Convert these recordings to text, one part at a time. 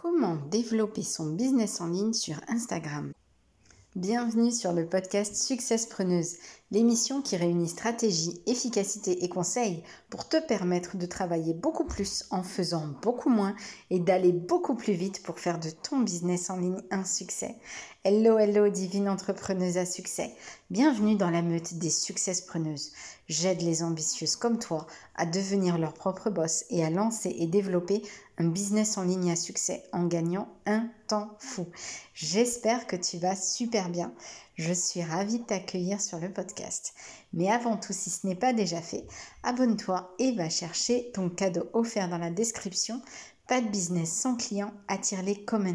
Comment développer son business en ligne sur Instagram? Bienvenue sur le podcast Success Preneuse, l'émission qui réunit stratégie, efficacité et conseils pour te permettre de travailler beaucoup plus en faisant beaucoup moins et d'aller beaucoup plus vite pour faire de ton business en ligne un succès. Hello, hello, divine entrepreneuse à succès. Bienvenue dans la meute des Success Preneuses. J'aide les ambitieuses comme toi à devenir leur propre boss et à lancer et développer un business en ligne à succès en gagnant un temps fou. J'espère que tu vas super bien. Je suis ravie de t'accueillir sur le podcast. Mais avant tout, si ce n'est pas déjà fait, abonne-toi et va chercher ton cadeau offert dans la description. Pas de business sans client, attire-les comme.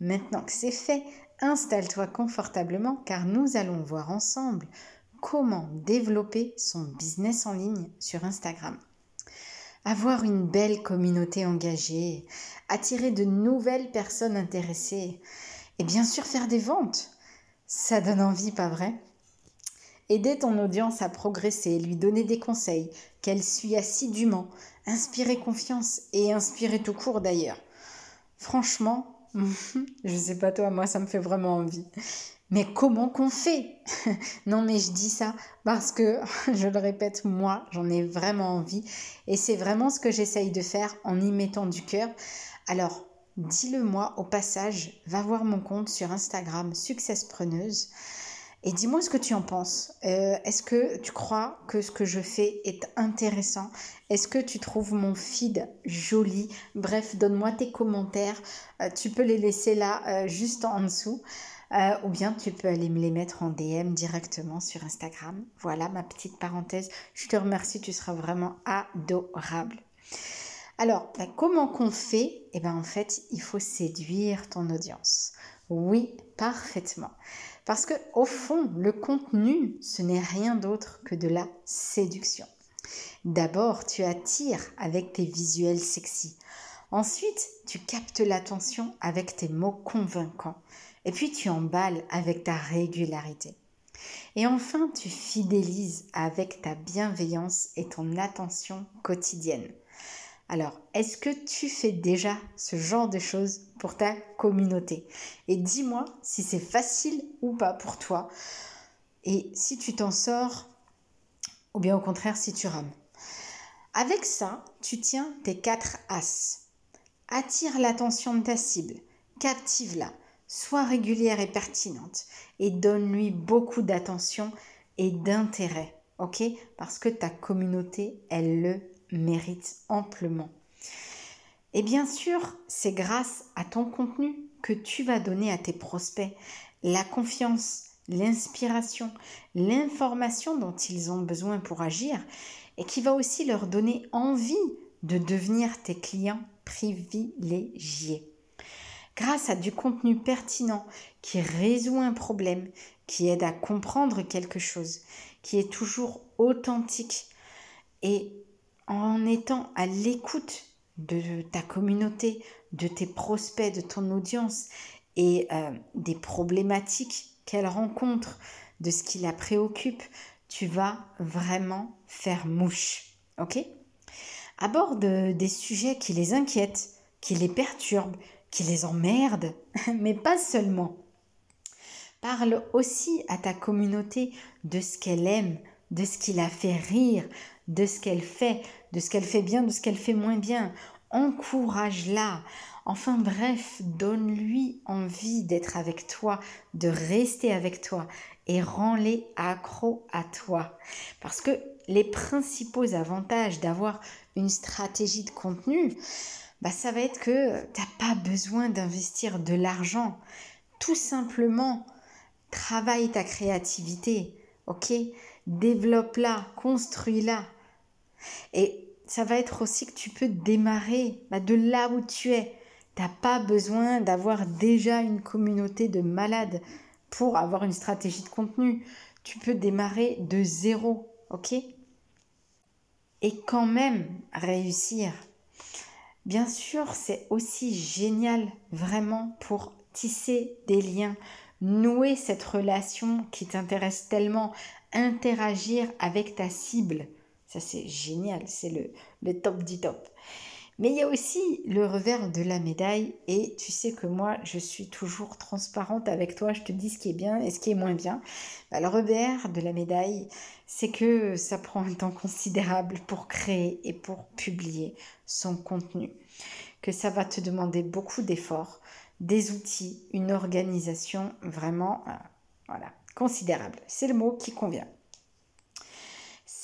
Maintenant que c'est fait, installe-toi confortablement car nous allons voir ensemble comment développer son business en ligne sur Instagram. Avoir une belle communauté engagée, attirer de nouvelles personnes intéressées et bien sûr faire des ventes. Ça donne envie, pas vrai? Aider ton audience à progresser, lui donner des conseils qu'elle suit assidûment, inspirer confiance et inspirer tout court d'ailleurs. Franchement, je sais pas toi, moi ça me fait vraiment envie. Mais comment qu'on fait? Non mais je dis ça parce que, je le répète, moi j'en ai vraiment envie et c'est vraiment ce que j'essaye de faire en y mettant du cœur. Alors, dis-le moi au passage, va voir mon compte sur Instagram Success Preneuse et dis-moi ce que tu en penses. Euh, est-ce que tu crois que ce que je fais est intéressant? Est-ce que tu trouves mon feed joli? Bref, donne-moi tes commentaires. Euh, tu peux les laisser là, euh, juste en dessous. Euh, ou bien tu peux aller me les mettre en DM directement sur Instagram. Voilà ma petite parenthèse. Je te remercie, tu seras vraiment adorable. Alors, ben, comment qu'on fait? Eh bien, en fait, il faut séduire ton audience. Oui, parfaitement. Parce que au fond, le contenu, ce n'est rien d'autre que de la séduction. D'abord, tu attires avec tes visuels sexy. Ensuite, tu captes l'attention avec tes mots convaincants. Et puis tu emballes avec ta régularité. Et enfin, tu fidélises avec ta bienveillance et ton attention quotidienne. Alors, est-ce que tu fais déjà ce genre de choses pour ta communauté? Et dis-moi si c'est facile ou pas pour toi. Et si tu t'en sors, ou bien au contraire si tu rames. Avec ça, tu tiens tes quatre as. Attire l'attention de ta cible, captive-la, Sois régulière et pertinente et donne-lui beaucoup d'attention et d'intérêt, ok? Parce que ta communauté, elle le mérite amplement. Et bien sûr, c'est grâce à ton contenu que tu vas donner à tes prospects la confiance, l'inspiration, l'information dont ils ont besoin pour agir et qui va aussi leur donner envie de devenir tes clients privilégiés grâce à du contenu pertinent qui résout un problème, qui aide à comprendre quelque chose, qui est toujours authentique et en étant à l'écoute de ta communauté, de tes prospects, de ton audience et euh, des problématiques qu'elle rencontre, de ce qui la préoccupe, tu vas vraiment faire mouche. Ok? Aborde des sujets qui les inquiètent, qui les perturbent, qui les emmerde, mais pas seulement. Parle aussi à ta communauté de ce qu'elle aime, de ce qui la fait rire, de ce qu'elle fait, de ce qu'elle fait bien, de ce qu'elle fait moins bien. Encourage-la. Enfin bref, donne-lui envie d'être avec toi, de rester avec toi et rends-les accros à toi. Parce que les principaux avantages d'avoir une stratégie de contenu, bah, ça va être que tu n'as pas besoin d'investir de l'argent. Tout simplement, travaille ta créativité, ok? Développe-la, construis-la. Et ça va être aussi que tu peux démarrer bah, de là où tu es. Tu n'as pas besoin d'avoir déjà une communauté de malades pour avoir une stratégie de contenu. Tu peux démarrer de zéro, ok? Et quand même réussir. Bien sûr, c'est aussi génial vraiment pour tisser des liens, nouer cette relation qui t'intéresse tellement, interagir avec ta cible. Ça, c'est génial, c'est le, le top du top. Mais il y a aussi le revers de la médaille et tu sais que moi je suis toujours transparente avec toi, je te dis ce qui est bien et ce qui est moins bien. Bah, le revers de la médaille, c'est que ça prend un temps considérable pour créer et pour publier son contenu, que ça va te demander beaucoup d'efforts, des outils, une organisation vraiment euh, considérable. C'est le mot qui convient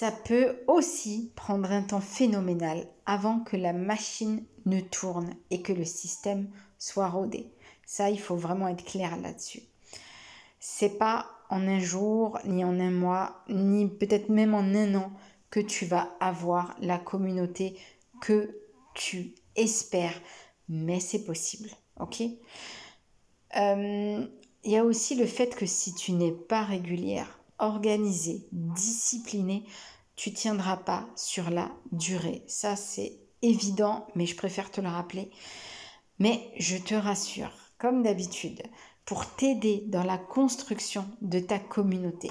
ça peut aussi prendre un temps phénoménal avant que la machine ne tourne et que le système soit rodé. Ça, il faut vraiment être clair là-dessus. C'est pas en un jour, ni en un mois, ni peut-être même en un an que tu vas avoir la communauté que tu espères, mais c'est possible, ok? Euh, Il y a aussi le fait que si tu n'es pas régulière, organisée, disciplinée, tu tiendras pas sur la durée. Ça, c'est évident, mais je préfère te le rappeler. Mais je te rassure, comme d'habitude, pour t'aider dans la construction de ta communauté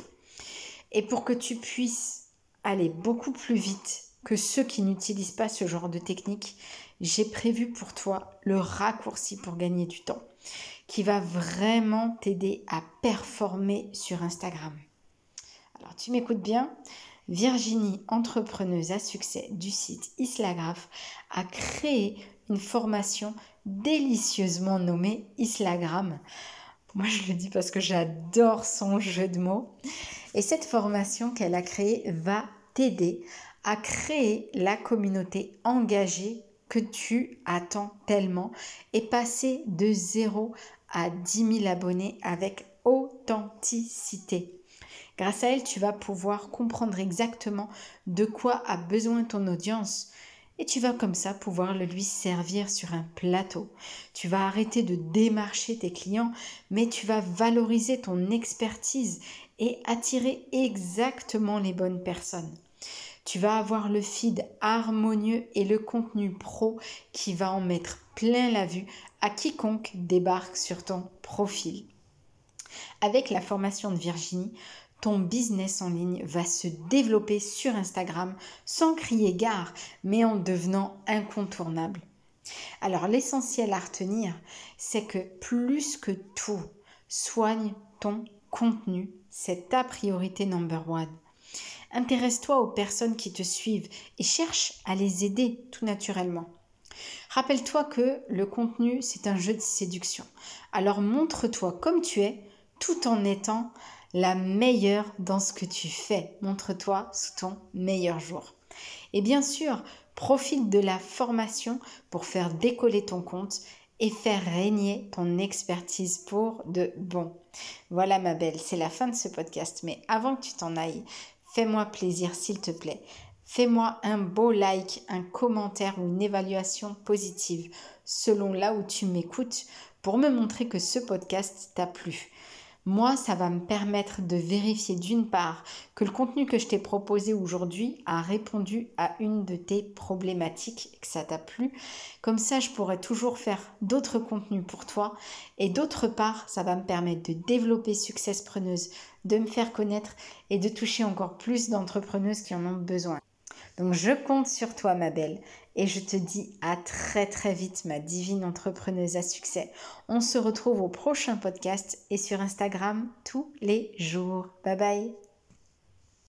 et pour que tu puisses aller beaucoup plus vite que ceux qui n'utilisent pas ce genre de technique, j'ai prévu pour toi le raccourci pour gagner du temps qui va vraiment t'aider à performer sur Instagram. Alors tu m'écoutes bien? Virginie, entrepreneuse à succès du site Islagraph, a créé une formation délicieusement nommée Islagram. Moi, je le dis parce que j'adore son jeu de mots. Et cette formation qu'elle a créée va t'aider à créer la communauté engagée que tu attends tellement et passer de 0 à 10 000 abonnés avec authenticité. Grâce à elle, tu vas pouvoir comprendre exactement de quoi a besoin ton audience et tu vas comme ça pouvoir le lui servir sur un plateau. Tu vas arrêter de démarcher tes clients, mais tu vas valoriser ton expertise et attirer exactement les bonnes personnes. Tu vas avoir le feed harmonieux et le contenu pro qui va en mettre plein la vue à quiconque débarque sur ton profil. Avec la formation de Virginie, ton business en ligne va se développer sur Instagram sans crier gare, mais en devenant incontournable. Alors l'essentiel à retenir, c'est que plus que tout, soigne ton contenu. C'est ta priorité number one. Intéresse-toi aux personnes qui te suivent et cherche à les aider tout naturellement. Rappelle-toi que le contenu, c'est un jeu de séduction. Alors montre-toi comme tu es tout en étant la meilleure dans ce que tu fais. Montre-toi sous ton meilleur jour. Et bien sûr, profite de la formation pour faire décoller ton compte et faire régner ton expertise pour de bon. Voilà ma belle, c'est la fin de ce podcast. Mais avant que tu t'en ailles, fais-moi plaisir s'il te plaît. Fais-moi un beau like, un commentaire ou une évaluation positive selon là où tu m'écoutes pour me montrer que ce podcast t'a plu. Moi, ça va me permettre de vérifier d'une part que le contenu que je t'ai proposé aujourd'hui a répondu à une de tes problématiques et que ça t'a plu. Comme ça, je pourrais toujours faire d'autres contenus pour toi. Et d'autre part, ça va me permettre de développer Success Preneuse, de me faire connaître et de toucher encore plus d'entrepreneuses qui en ont besoin. Donc je compte sur toi ma belle et je te dis à très très vite ma divine entrepreneuse à succès. On se retrouve au prochain podcast et sur Instagram tous les jours. Bye bye